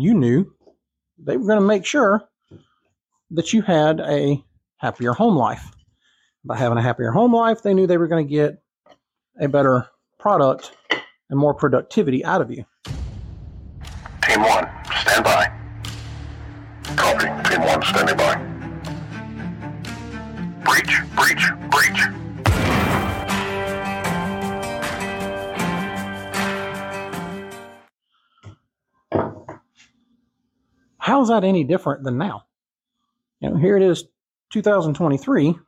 you knew they were going to make sure that you had a happier home life. By having a happier home life, they knew they were going to get a better product and more productivity out of you. Team 1, How's that any different than now? You know, here it is 2023,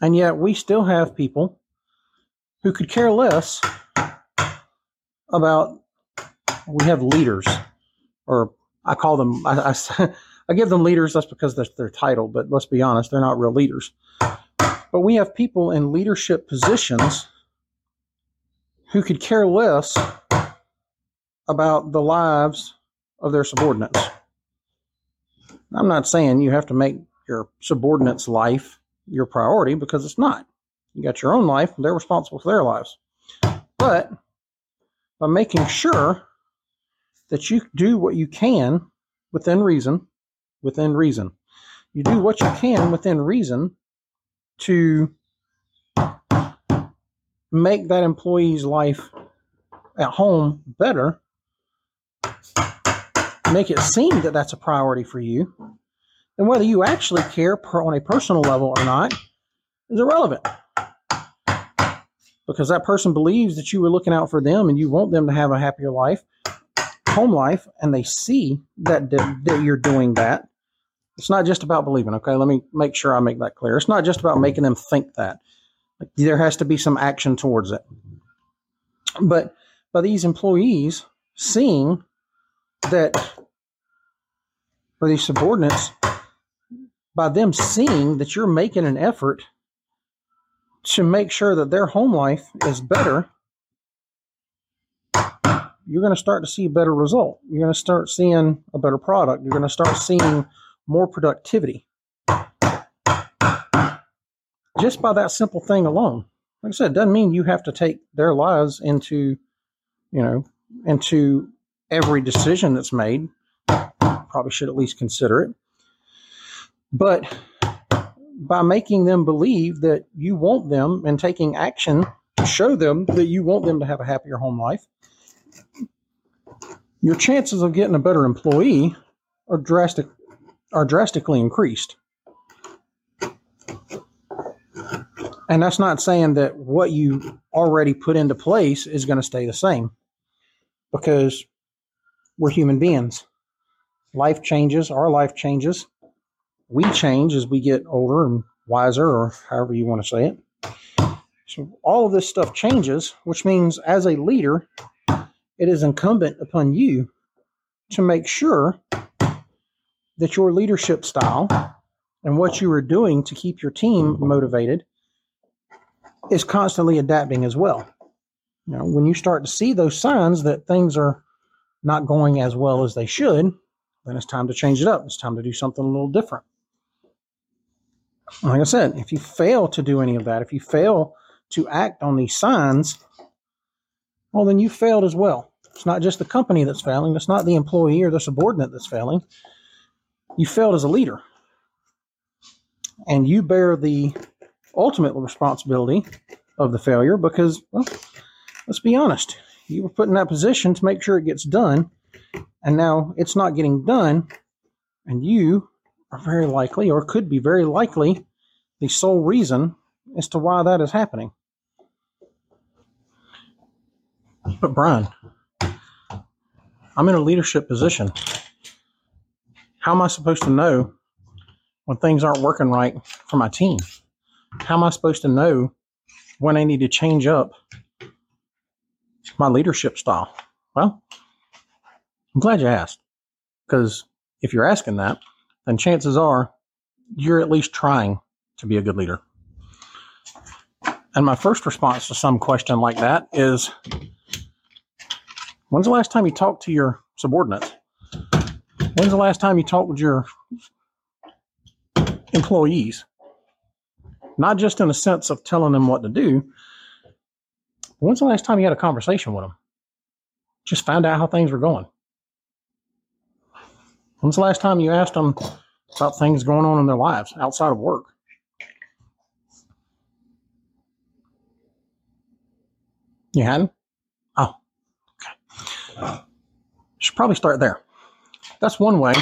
and yet we still have people who could care less about we have leaders or i call them i, I, I give them leaders that's because that's their title but let's be honest they're not real leaders but we have people in leadership positions who could care less about the lives of their subordinates. I'm not saying you have to make your subordinates life your priority because it's not. You got your own life they're responsible for their lives. But by making sure that you do what you can within reason, within reason. You do what you can within reason to make that employee's life at home better, make it seem that that's a priority for you, and whether you actually care per, on a personal level or not is irrelevant because that person believes that you were looking out for them and you want them to have a happier life, home life, and they see that, that, that you're doing that. It's not just about believing, okay? Let me make sure I make that clear. It's not just about making them think that. Like, there has to be some action towards it. But by these employees seeing that, for these subordinates, by them seeing that you're making an effort to make sure that their home life is better, you're going to start to see a better result. You're going to start seeing a better product. You're going to start seeing more productivity. Just by that simple thing alone. Like I said, doesn't mean you have to take their lives into, you know, into every decision that's made. Probably should at least consider it. But by making them believe that you want them and taking action to show them that you want them to have a happier home life, your chances of getting a better employee are drastic are drastically increased. And that's not saying that what you already put into place is going to stay the same because we're human beings. Life changes, our life changes. We change as we get older and wiser, or however you want to say it. So, all of this stuff changes, which means as a leader, it is incumbent upon you to make sure that your leadership style and what you are doing to keep your team motivated is constantly adapting as well. Know, when you start to see those signs that things are not going as well as they should, then it's time to change it up. It's time to do something a little different. Like I said, if you fail to do any of that, if you fail to act on these signs, well, then you failed as well. It's not just the company that's failing, it's not the employee or the subordinate that's failing. You failed as a leader. And you bear the ultimate responsibility of the failure because, well, let's be honest, you were put in that position to make sure it gets done, and now it's not getting done, and you are very likely, or could be very likely, the sole reason as to why that is happening. But, Brian, I'm in a leadership position. How am I supposed to know when things aren't working right for my team? How am I supposed to know when I need to change up my leadership style? Well, I'm glad you asked. Because if you're asking that, then chances are you're at least trying to be a good leader. And my first response to some question like that is When's the last time you talked to your subordinates? When's the last time you talked with your employees? Not just in the sense of telling them what to do. When's the last time you had a conversation with them? Just found out how things were going. When's the last time you asked them about things going on in their lives outside of work? You hadn't? Oh, okay. Should probably start there. That's one way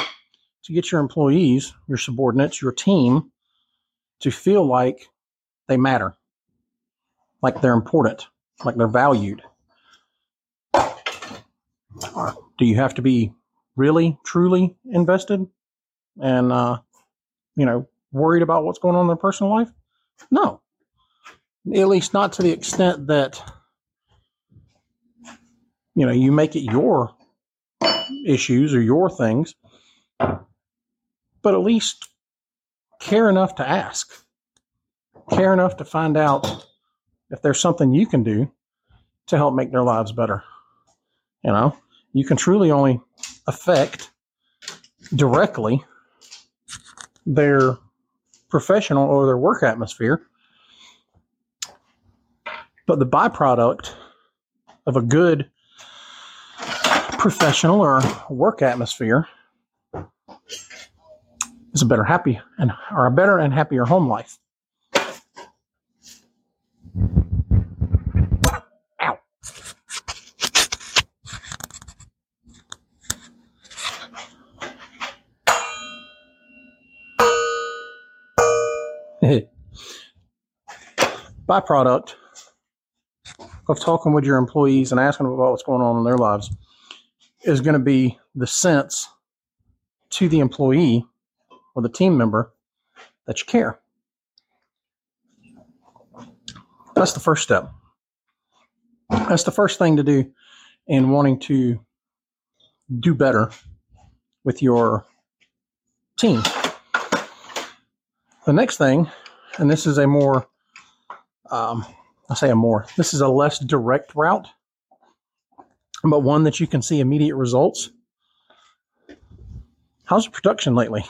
to get your employees, your subordinates, your team to feel like they matter, like they're important, like they're valued. Do you have to be really, truly invested and, uh, you know, worried about what's going on in their personal life? No. At least not to the extent that, you know, you make it your issues or your things, but at least care enough to ask, care enough to find out if there's something you can do to help make their lives better. You know, you can truly only affect directly their professional or their work atmosphere. But the byproduct of a good professional or work atmosphere is a better happy and or a better and happier home life. Byproduct of talking with your employees and asking them about what's going on in their lives is going to be the sense to the employee or the team member that you care. That's the first step. That's the first thing to do in wanting to do better with your team. The next thing, and this is a more, um, I say a more, this is a less direct route, but one that you can see immediate results. How's the production lately?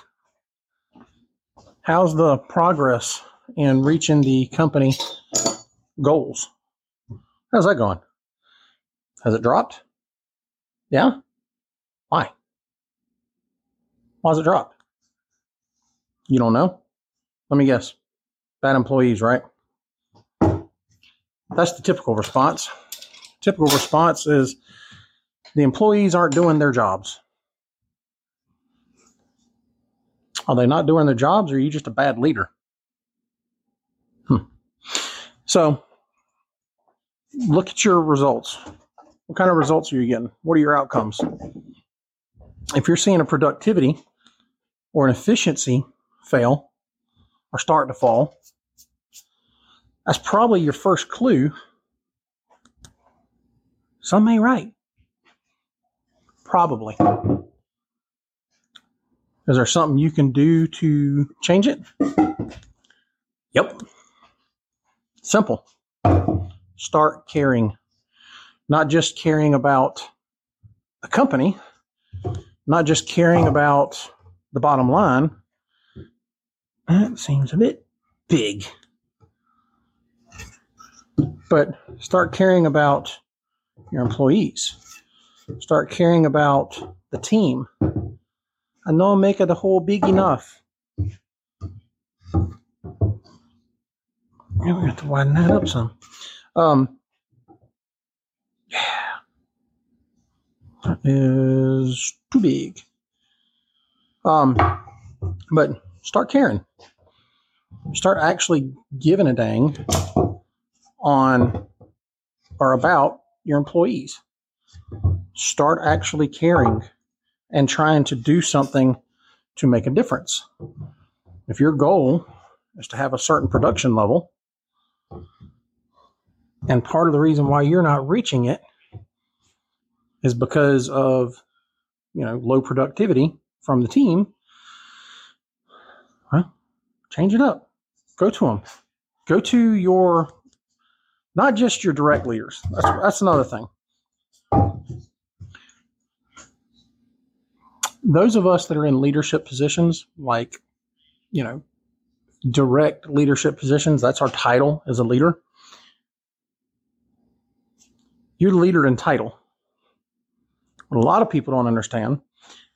How's the progress in reaching the company goals? How's that going? Has it dropped? Yeah? Why? Why's it dropped? You don't know? Let me guess. Bad employees, right? That's the typical response. Typical response is the employees aren't doing their jobs. Are they not doing their jobs, or are you just a bad leader? Hmm. So, look at your results. What kind of results are you getting? What are your outcomes? If you're seeing a productivity or an efficiency fail or start to fall, that's probably your first clue. Some may right. Probably. Is there something you can do to change it? Yep. Simple. Start caring. Not just caring about the company, not just caring about the bottom line. That seems a bit big. But start caring about your employees. Start caring about the team and not make it a whole big enough. Yeah, we have to widen that up some. Um, yeah, that is too big. Um, but start caring. Start actually giving a dang on or about your employees. Start actually caring and trying to do something to make a difference. If your goal is to have a certain production level, and part of the reason why you're not reaching it is because of you know low productivity from the team, well, change it up. Go to them. Go to your not just your direct leaders. That's that's another thing. those of us that are in leadership positions, like, you know, direct leadership positions, that's our title as a leader. You're the leader in title. What a lot of people don't understand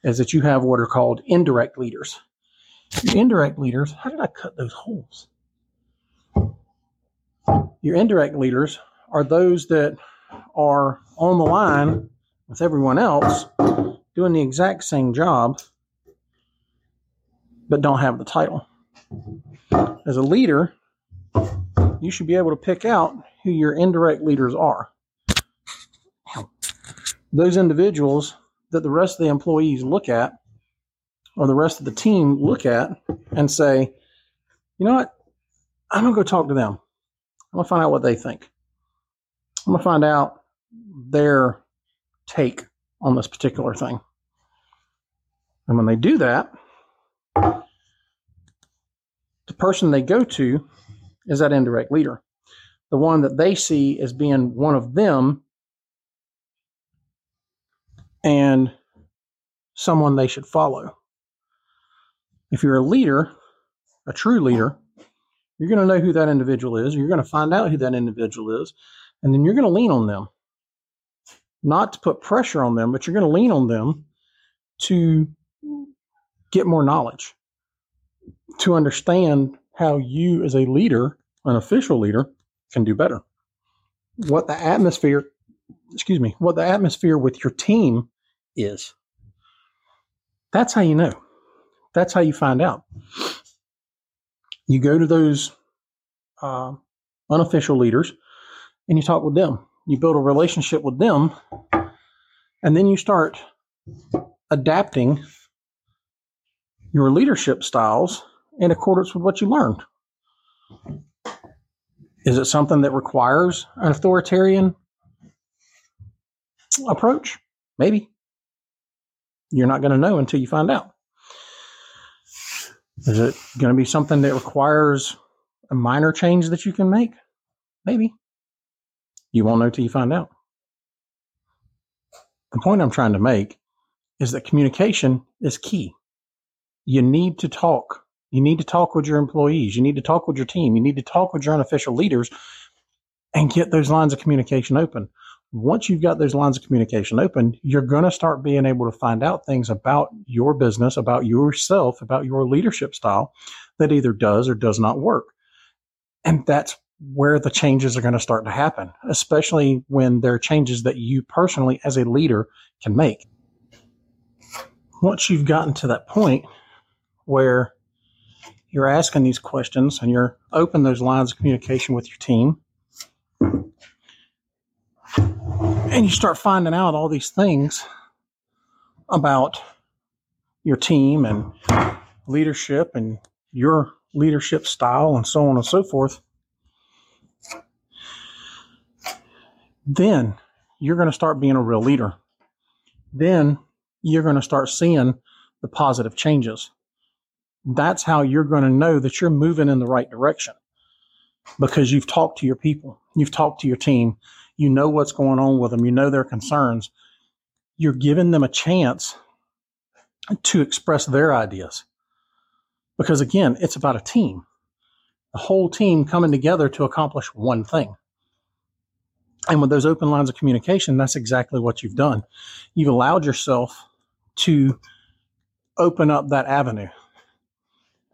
is that you have what are called indirect leaders. Indirect leaders, how did I cut those holes? Your indirect leaders are those that are on the line with everyone else doing the exact same job but don't have the title. As a leader, you should be able to pick out who your indirect leaders are. Those individuals that the rest of the employees look at or the rest of the team look at and say, you know what? I'm going to go talk to them. I'm to find out what they think. I'm to find out their take on this particular thing. And when they do that, the person they go to is that indirect leader, the one that they see as being one of them and someone they should follow. If you're a leader, a true leader, you're going to know who that individual is. You're going to find out who that individual is, and then you're going to lean on them. Not to put pressure on them, but you're going to lean on them to get more knowledge, to understand how you, as a leader, an official leader, can do better. What the atmosphere, excuse me, what the atmosphere with your team is. That's how you know. That's how you find out. You go to those uh, unofficial leaders and you talk with them. You build a relationship with them, and then you start adapting your leadership styles in accordance with what you learned. Is it something that requires an authoritarian approach? Maybe. You're not going to know until you find out. Is it going to be something that requires a minor change that you can make? Maybe. You won't know till you find out. The point I'm trying to make is that communication is key. You need to talk. You need to talk with your employees. You need to talk with your team. You need to talk with your unofficial leaders and get those lines of communication open once you've got those lines of communication open, you're going to start being able to find out things about your business, about yourself, about your leadership style that either does or does not work. And that's where the changes are going to start to happen, especially when there are changes that you personally, as a leader, can make. Once you've gotten to that point where you're asking these questions and you're open those lines of communication with your team, and you start finding out all these things about your team and leadership and your leadership style and so on and so forth. Then you're going to start being a real leader. Then you're going to start seeing the positive changes. That's how you're going to know that you're moving in the right direction because you've talked to your people, you've talked to your team, you know what's going on with them, you know their concerns. You're giving them a chance to express their ideas. Because again, it's about a team, the whole team coming together to accomplish one thing. And with those open lines of communication, that's exactly what you've done. You've allowed yourself to open up that avenue.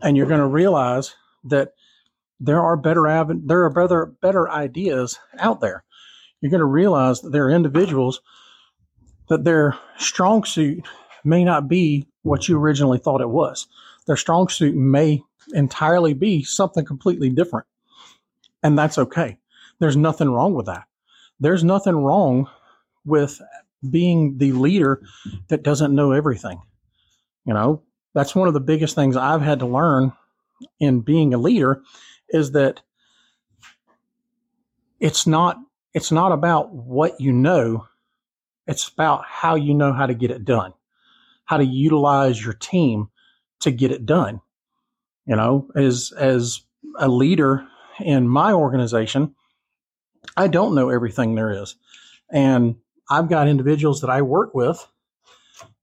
And you're going to realize that there are better av- there are better better ideas out there you're going to realize that there are individuals that their strong suit may not be what you originally thought it was. Their strong suit may entirely be something completely different. And that's okay. There's nothing wrong with that. There's nothing wrong with being the leader that doesn't know everything. You know, that's one of the biggest things I've had to learn in being a leader is that it's not it's not about what you know, it's about how you know how to get it done, how to utilize your team to get it done. You know, as as a leader in my organization, I don't know everything there is. And I've got individuals that I work with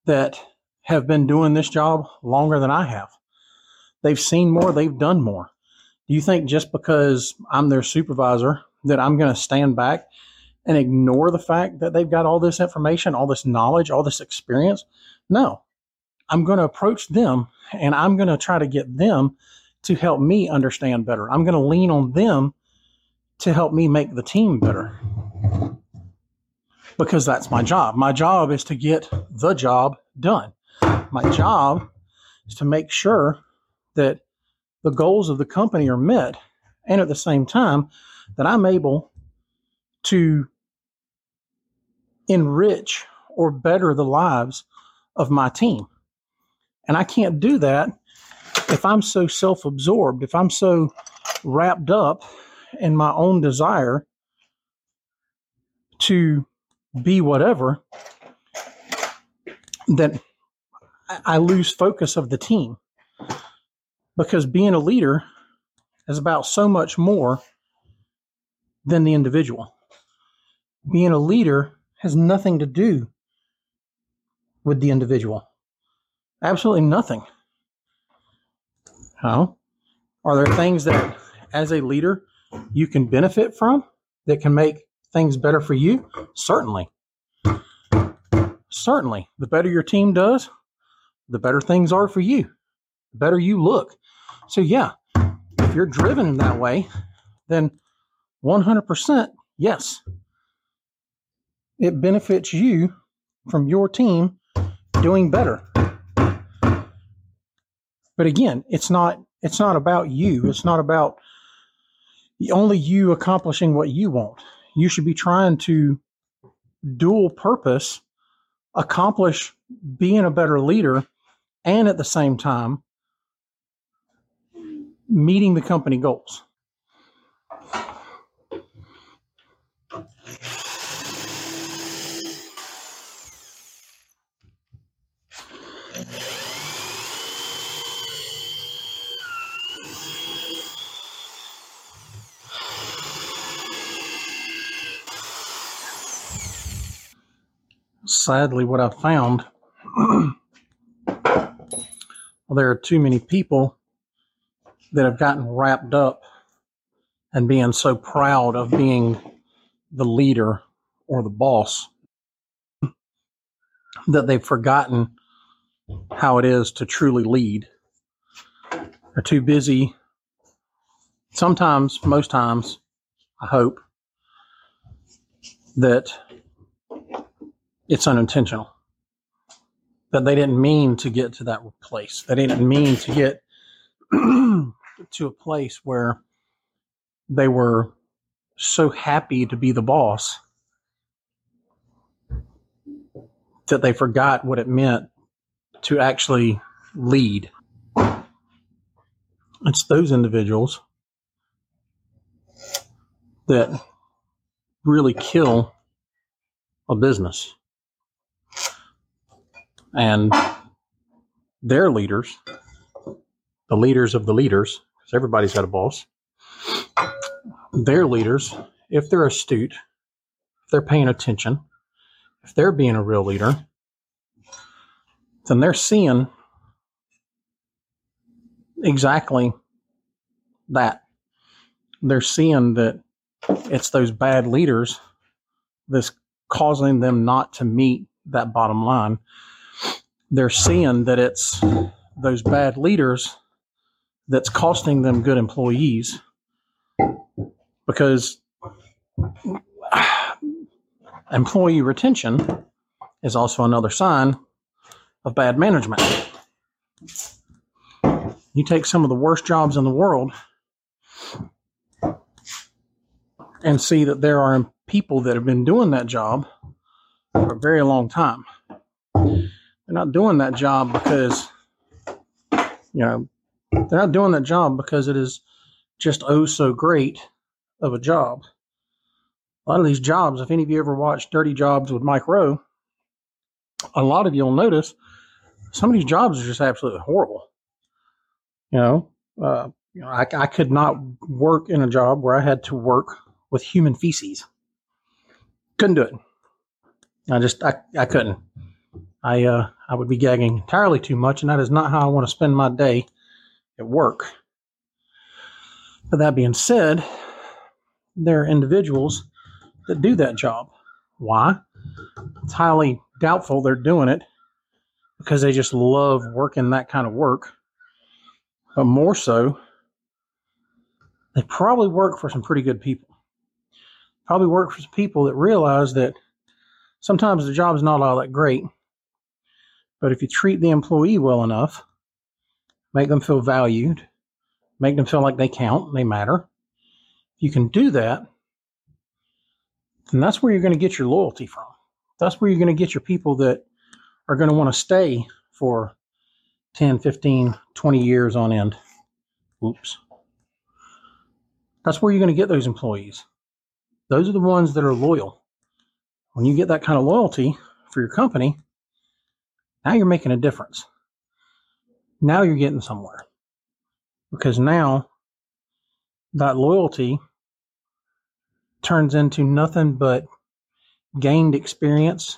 that have been doing this job longer than I have. They've seen more, they've done more. Do you think just because I'm their supervisor that I'm going to stand back and ignore the fact that they've got all this information, all this knowledge, all this experience. No, I'm going to approach them and I'm going to try to get them to help me understand better. I'm going to lean on them to help me make the team better because that's my job. My job is to get the job done. My job is to make sure that the goals of the company are met and at the same time that I'm able to enrich or better the lives of my team. And I can't do that if I'm so self absorbed, if I'm so wrapped up in my own desire to be whatever, that I lose focus of the team. Because being a leader is about so much more than the individual. Being a leader has nothing to do with the individual. Absolutely nothing. How? Are there things that, as a leader, you can benefit from that can make things better for you? Certainly. Certainly. The better your team does, the better things are for you, the better you look. So, yeah, if you're driven that way, then 100% yes, it benefits you from your team doing better. But again, it's not it's not about you. It's not about only you accomplishing what you want. You should be trying to dual purpose accomplish being a better leader and at the same time meeting the company goals. Sadly, what I've found, well, there are too many people that have gotten wrapped up and being so proud of being the leader or the boss that they've forgotten how it is to truly lead. They're too busy. Sometimes, most times, I hope that it's unintentional. That they didn't mean to get to that place. They didn't mean to get to a place where they were so happy to be the boss that they forgot what it meant to actually lead. It's those individuals that really kill a business. And their leaders the leaders of the leaders, because everybody's got a boss, their leaders, if they're astute, if they're paying attention, if they're being a real leader, then they're seeing exactly that. They're seeing that it's those bad leaders that's causing them not to meet that bottom line. They're seeing that it's those bad leaders that's costing them good employees because employee retention is also another sign of bad management. You take some of the worst jobs in the world and see that there are people that have been doing that job for a very long time. They're not doing that job because, you know, they're not doing that job because it is just oh so great of a job. A lot of these jobs, if any of you ever watched Dirty Jobs with Mike Rowe, a lot of you will notice some of these jobs are just absolutely horrible. You know, uh, you know, I, I could not work in a job where I had to work with human feces. Couldn't do it. I just I, I couldn't. I uh, I would be gagging entirely too much, and that is not how I want to spend my day at work. But that being said, there are individuals that do that job. Why? It's highly doubtful they're doing it because they just love working that kind of work. But more so, they probably work for some pretty good people. Probably work for some people that realize that sometimes the job is not all that great. But if you treat the employee well enough, make them feel valued, make them feel like they count, they matter. If you can do that, then that's where you're going to get your loyalty from. That's where you're going to get your people that are going to want to stay for 10, 15, 20 years on end. Oops. That's where you're going to get those employees. Those are the ones that are loyal. When you get that kind of loyalty for your company, now you're making a difference. Now you're getting somewhere. Because now that loyalty turns into nothing but gained experience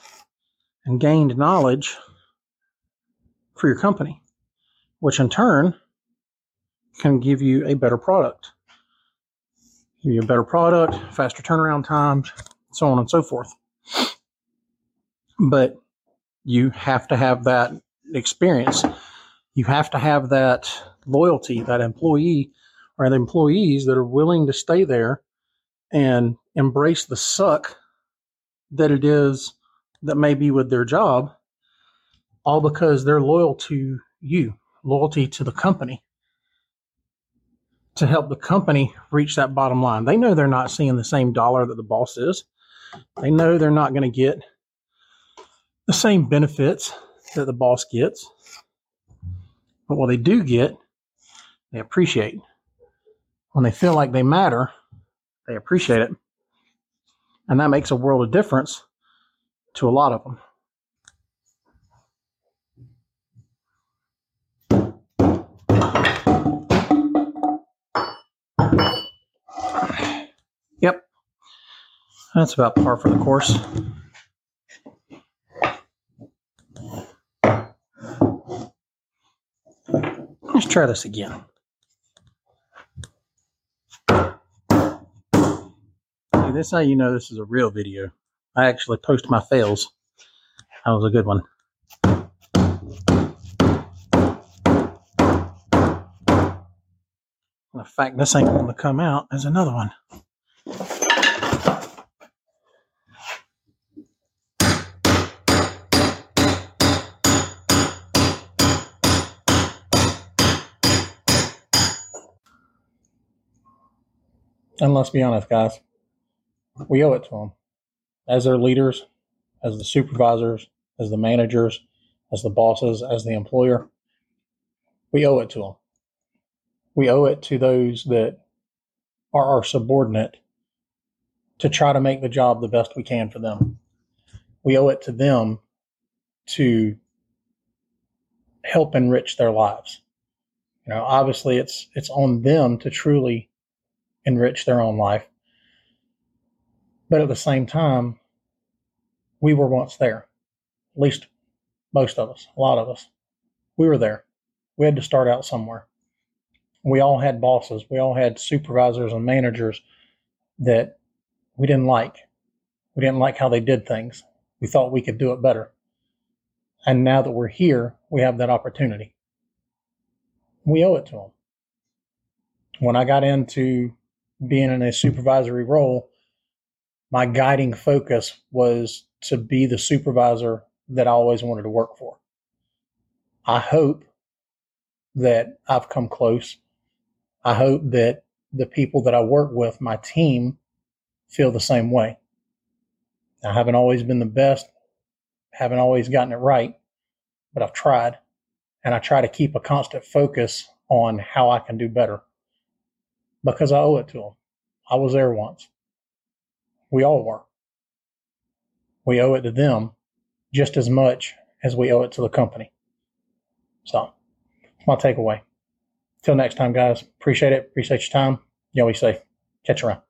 and gained knowledge for your company, which in turn can give you a better product. Give you a better product, faster turnaround times, so on and so forth. But you have to have that experience. You have to have that loyalty, that employee or the employees that are willing to stay there and embrace the suck that it is that may be with their job, all because they're loyal to you, loyalty to the company to help the company reach that bottom line. They know they're not seeing the same dollar that the boss is. They know they're not going to get the same benefits that the boss gets. But what they do get, they appreciate. When they feel like they matter, they appreciate it. And that makes a world of difference to a lot of them. Yep. That's about par for the course. Let's try this again. See, this is how you know this is a real video. I actually post my fails. That was a good one. The fact this ain't going to come out is another one. And let's be honest, guys, we owe it to them as their leaders, as the supervisors, as the managers, as the bosses, as the employer. We owe it to them. We owe it to those that are our subordinate to try to make the job the best we can for them. We owe it to them to help enrich their lives. You know, obviously it's it's on them to truly enrich their own life. But at the same time, we were once there. At least most of us, a lot of us. We were there. We had to start out somewhere. We all had bosses. We all had supervisors and managers that we didn't like. We didn't like how they did things. We thought we could do it better. And now that we're here, we have that opportunity. We owe it to them. When I got into being in a supervisory role, my guiding focus was to be the supervisor that I always wanted to work for. I hope that I've come close. I hope that the people that I work with, my team, feel the same way. I haven't always been the best, haven't always gotten it right, but I've tried. And I try to keep a constant focus on how I can do better because I owe it to them. I was there once. We all were. We owe it to them just as much as we owe it to the company. So, my takeaway. Till next time, guys. Appreciate it. Appreciate your time. Y'all be safe. Catch you around.